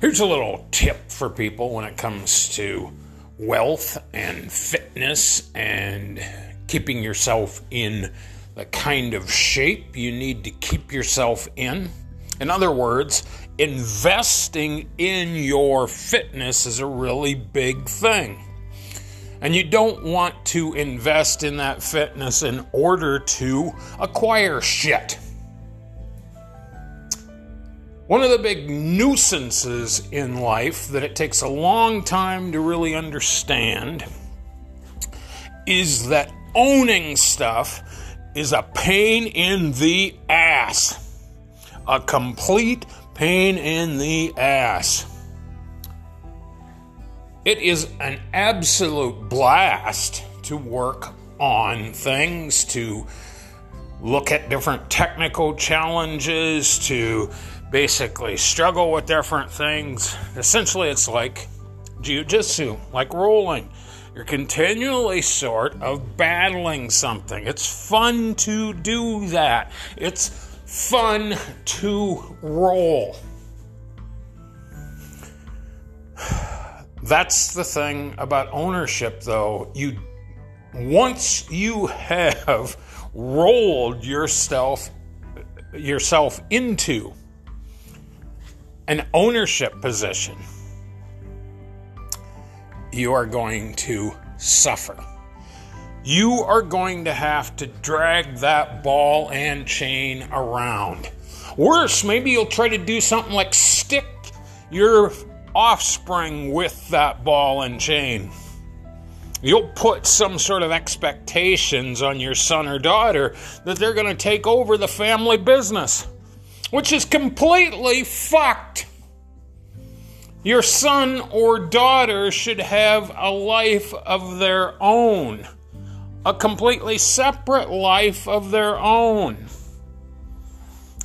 Here's a little tip for people when it comes to wealth and fitness and keeping yourself in the kind of shape you need to keep yourself in. In other words, investing in your fitness is a really big thing. And you don't want to invest in that fitness in order to acquire shit. One of the big nuisances in life that it takes a long time to really understand is that owning stuff is a pain in the ass. A complete pain in the ass. It is an absolute blast to work on things, to look at different technical challenges, to basically struggle with different things. Essentially, it's like jujitsu, like rolling. You're continually sort of battling something. It's fun to do that. It's fun to roll. That's the thing about ownership, though. You once you have rolled yourself yourself into an ownership position, you are going to suffer. You are going to have to drag that ball and chain around. Worse, maybe you'll try to do something like stick your offspring with that ball and chain. You'll put some sort of expectations on your son or daughter that they're going to take over the family business which is completely fucked. Your son or daughter should have a life of their own, a completely separate life of their own.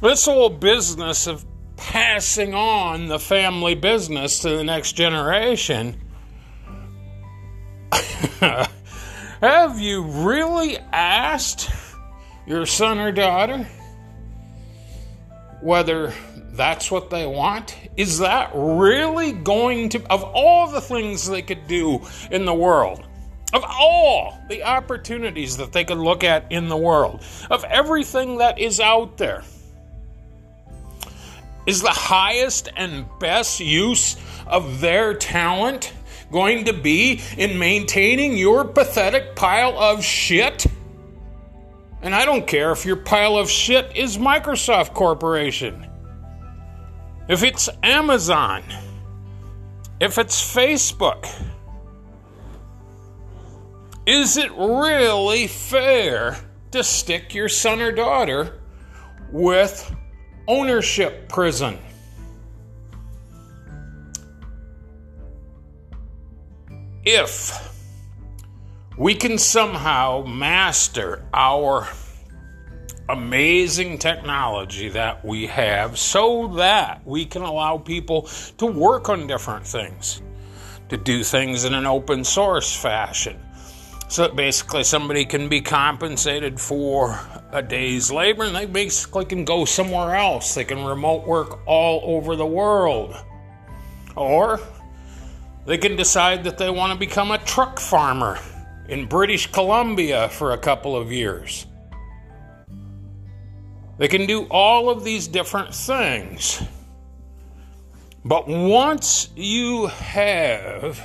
This whole business of passing on the family business to the next generation. have you really asked your son or daughter? Whether that's what they want? Is that really going to, of all the things they could do in the world, of all the opportunities that they could look at in the world, of everything that is out there, is the highest and best use of their talent going to be in maintaining your pathetic pile of shit? And I don't care if your pile of shit is Microsoft Corporation, if it's Amazon, if it's Facebook. Is it really fair to stick your son or daughter with ownership prison? If we can somehow master our amazing technology that we have so that we can allow people to work on different things, to do things in an open source fashion. So that basically somebody can be compensated for a day's labor and they basically can go somewhere else. They can remote work all over the world. Or they can decide that they want to become a truck farmer in British Columbia for a couple of years. They can do all of these different things. But once you have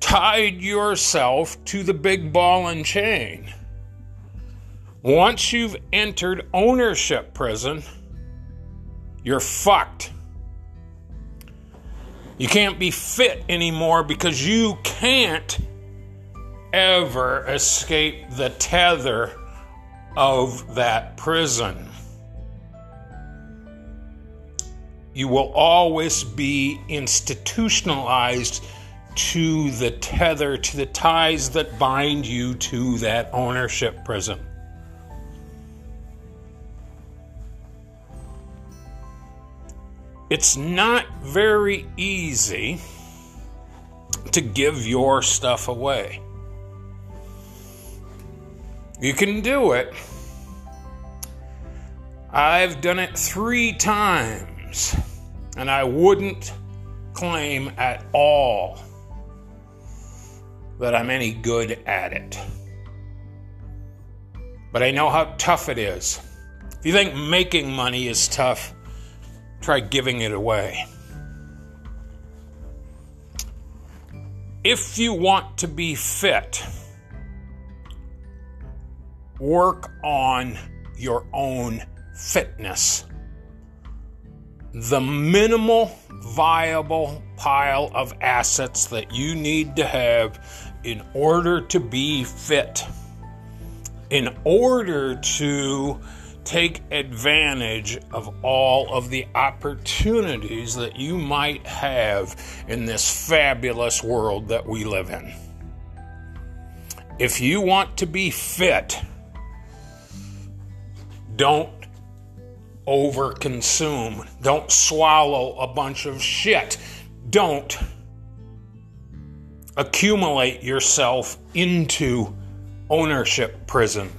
tied yourself to the big ball and chain, once you've entered ownership prison, you're fucked. You can't be fit anymore because you can't ever escape the tether of that prison. You will always be institutionalized to the tether, to the ties that bind you to that ownership prison. It's not very easy to give your stuff away. You can do it. I've done it three times. And I wouldn't claim at all that I'm any good at it. But I know how tough it is. If you think making money is tough, try giving it away. If you want to be fit, work on your own fitness. The minimal viable pile of assets that you need to have in order to be fit, in order to take advantage of all of the opportunities that you might have in this fabulous world that we live in. If you want to be fit, don't overconsume. Don't swallow a bunch of shit. Don't accumulate yourself into ownership prison.